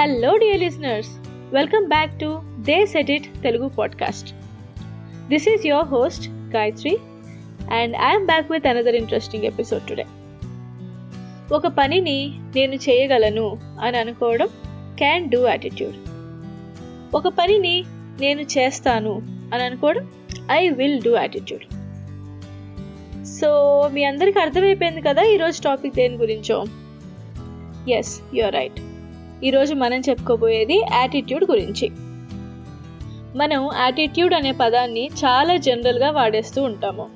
Hello dear listeners welcome back to the set it Telugu podcast this is your host Gayatri and I'm back with another interesting episode today ఒక పనిని నేను చేయగలను అని అనుకోవడం can do attitude ఒక పనిని నేను చేస్తాను అని అనుకోవడం I will do attitude so మీ అందరికి అర్థమైపోయింది కదా ఈరోజు టాపిక్ దేని గురించో? ఎస్ యూఆర్ రైట్ ఈరోజు మనం చెప్పుకోబోయేది యాటిట్యూడ్ గురించి. మనం యాటిట్యూడ్ అనే పదాన్ని చాలా జనరల్గా వాడేస్తూ ఉంటాము.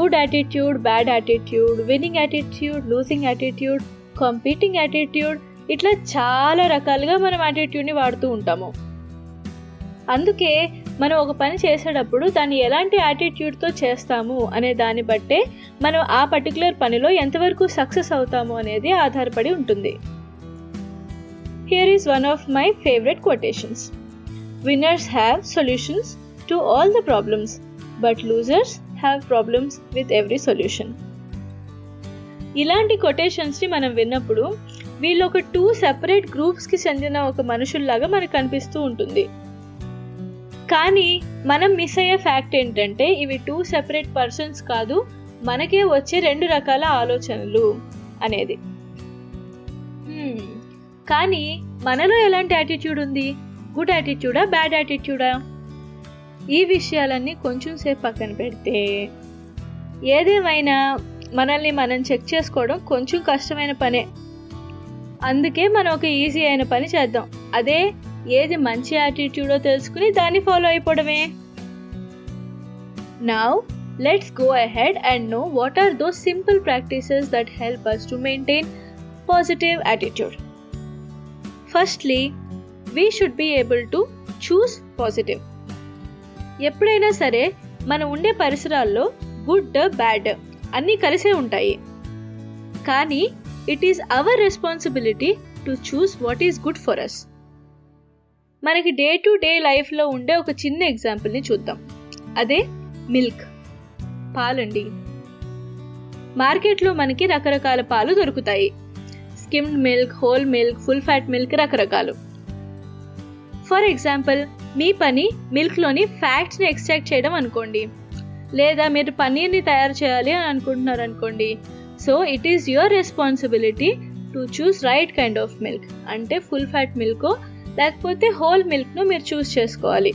Good attitude bad attitude winning attitude losing attitude competing attitude ఇట్లా చాలా రకాలుగా మనం యాటిట్యూడ్ని వాడుతూ ఉంటాము. అందుకే మనం ఒక పని చేసేటప్పుడు దాన్ని ఎలాంటి యాటిట్యూడ్తో చేస్తాము అనే దాన్ని బట్టే మనం ఆ పర్టికులర్ పనిలో ఎంతవరకు సక్సెస్ అవుతాము అనేది ఆధారపడి ఉంటుంది. Here is one of my favourite quotations winners have solutions to all the problems but losers have problems with every solution ఇలాంటి కొటేషన్స్ని మనం విన్నప్పుడు వీళ్ళు ఒక టూ సెపరేట్ గ్రూప్స్కి చెందిన ఒక మనుషుల్లాగా మనకు కనిపిస్తూ ఉంటుంది. కానీ మనం మిస్ అయ్యే ఫ్యాక్ట్ ఏంటంటే ఇవి టూ సెపరేట్ పర్సన్స్ కాదు మనకే వచ్చే రెండు రకాల ఆలోచనలు అనేది. కానీ మనలో ఎలాంటి యాటిట్యూడ్ ఉంది? గుడ్ యాటిట్యూడా బ్యాడ్ యాటిట్యూడా ఈ విషయాలన్నీ కొంచెం సేపు పక్కన పెడితే ఏదేమైనా మనల్ని మనం చెక్ చేసుకోవడం కొంచెం కష్టమైన పనే. అందుకే మనం ఒక ఈజీ అయిన పని చేద్దాం. అదే ఏది మంచి యాటిట్యూడో తెలుసుకుని దాన్ని follow అయిపోవడమే. Now let's go ahead and know what are those simple practices that help us to maintain positive attitude firstly we should be able to choose positive ఎప్పుడైనా సరే మనం ఉండే పరిసరాల్లో గుడ్ బ్యాడ్ అన్నీ కలిసే ఉంటాయి. కానీ it is our responsibility to choose what is good for us మనకి డే టు డే లైఫ్లో ఉండే ఒక చిన్న ఎగ్జాంపుల్ని చూద్దాం. అదే మిల్క్ పాలండి. మార్కెట్లో మనకి రకరకాల పాలు దొరుకుతాయి. Skimmed milk whole milk full fat milk రకరకాలు. ఫర్ ఎగ్జాంపుల్ మీ పని మిల్క్లోని ఫ్యాట్స్ని ఎక్స్ట్రాక్ట్ చేయడం అనుకోండి. లేదా మీరు పన్నీర్ని తయారు చేయాలి అని అనుకుంటున్నారు అనుకోండి. So it is your responsibility to choose right kind of milk అంటే ఫుల్ ఫ్యాట్ మిల్క్ లేకపోతే హోల్ మిల్క్ను మీరు చూస్ చేసుకోవాలి.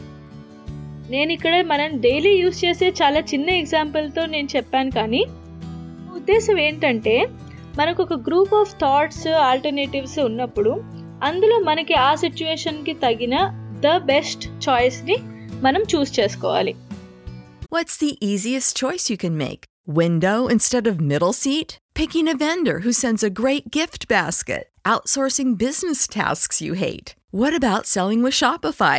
నేను ఇక్కడ మనం డైలీ యూస్ చేసే చాలా చిన్న ఎగ్జాంపుల్తో నేను చెప్పాను కానీ ఉద్దేశం ఏంటంటే మనకు ఒక గ్రూప్ ఆఫ్ థాట్స్ ఆల్టర్నేటివ్స్ ఉన్నప్పుడు అందులో మనకి ఆ సిచ్యువేషన్కి తగిన ద బెస్ట్ చాయిస్ని మనం చూస్ చేసుకోవాలి What's the easiest choice you can make? Window instead of middle seat? Picking a vendor who sends a great gift basket? Outsourcing business tasks you hate? What about selling with Shopify?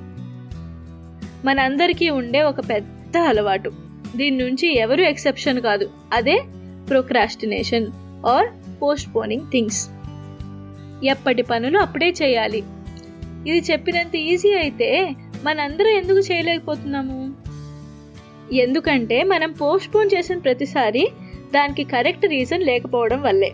మనందరికీ ఉండే ఒక పెద్ద అలవాటు. దీని నుంచి ఎవరు exception కాదు. అదే procrastination or postponing things. ఎప్పటి పనులు అప్పుడే చేయాలి. ఇది చెప్పినంత ఈజీ అయితే మనందరం ఎందుకు చేయలేకపోతున్నాము? ఎందుకంటే మనం పోస్ట్ పోన్ చేసిన ప్రతిసారి దానికి కరెక్ట్ రీజన్ లేకపోవడం వల్లే.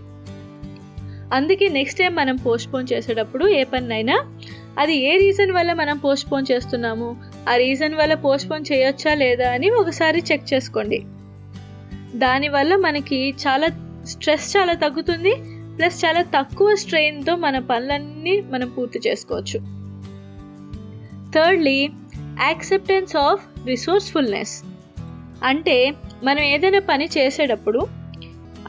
అందుకే నెక్స్ట్ టైం మనం పోస్ట్ పోన్ చేసేటప్పుడు ఏ పనినైనా అది ఏ రీజన్ వల్ల మనం పోస్ట్ పోన్ చేస్తున్నాము? ఆ రీజన్ వల్ల పోస్ట్పోన్ చేయొచ్చా లేదా అని ఒకసారి చెక్ చేసుకోండి. దానివల్ల మనకి చాలా స్ట్రెస్ చాలా తగ్గుతుంది ప్లస్ చాలా తక్కువ స్ట్రెయిన్తో మన పనులన్నీ మనం పూర్తి చేసుకోవచ్చు. థర్డ్లీ యాక్సెప్టెన్స్ ఆఫ్ రిసోర్స్ఫుల్నెస్ అంటే మనం ఏదైనా పని చేసేటప్పుడు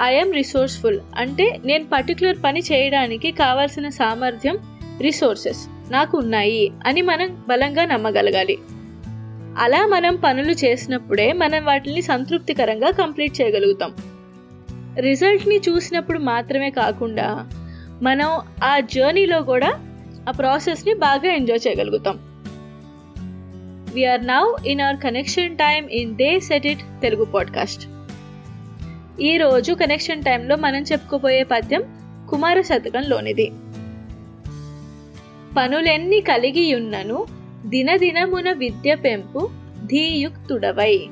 ఐఎమ్ రిసోర్స్ఫుల్ అంటే నేను పర్టికులర్ పని చేయడానికి కావాల్సిన సామర్థ్యం రిసోర్సెస్ నాకు ఉన్నాయి అని మనం బలంగా నమ్మగలగాలి. అలా మనం పనులు చేసినప్పుడే మనం వాటిని సంతృప్తికరంగా కంప్లీట్ చేయగలుగుతాం. రిజల్ట్ని చూసినప్పుడు మాత్రమే కాకుండా మనం ఆ జర్నీలో కూడా ఆ ప్రాసెస్ని బాగా ఎంజాయ్ చేయగలుగుతాం. We're now in our connection time in the set it Telugu podcast ఈరోజు కనెక్షన్ టైంలో మనం చెప్పుకోబోయే పద్యం కుమార శతకంలోనిది. పనులెన్ని కలిగియున్నను దినదినమున విద్య పెంపు ధీయుక్తుడవై.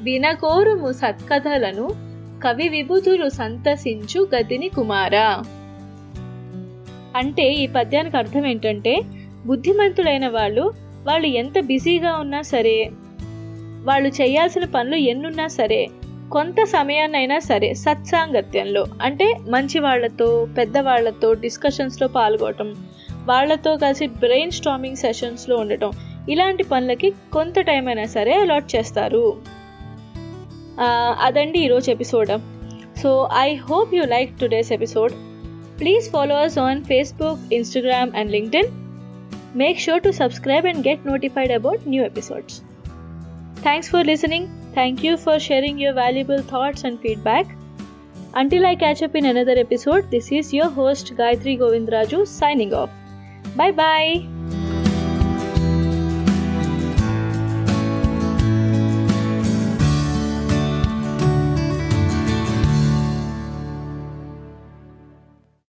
వినకోరుము సత్కథలను కవి విభుతులు సంతసించు గతిని కుమారా. అంటే ఈ పద్యానికి అర్థం ఏంటంటే బుద్ధిమంతులైన వాళ్ళు వాళ్ళు ఎంత బిజీగా ఉన్నా సరే వాళ్ళు చేయాల్సిన పనులు ఎన్నున్నా సరే కొంత సమయాన్నైనా సరే సత్సాంగత్యంలో అంటే మంచి వాళ్ళతో పెద్దవాళ్ళతో డిస్కషన్స్లో పాల్గొనటం వాళ్ళతో కలిసి బ్రెయిన్ స్ట్రామింగ్ సెషన్స్లో ఉండటం. ఇలాంటి పనులకి కొంత టైం అయినా సరే అలాట్ చేస్తారు. అదండి ఈరోజు episode so I hope you like today's episode please followers on Facebook Instagram and LinkedIn make sure to subscribe and get notified about new episodes thanks for listening thank you for sharing your valuable thoughts and feedback until I catch up in another episode this is your host Gayatri Govindaraju signing off Bye bye.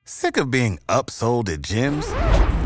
Sick of being upsold at gyms?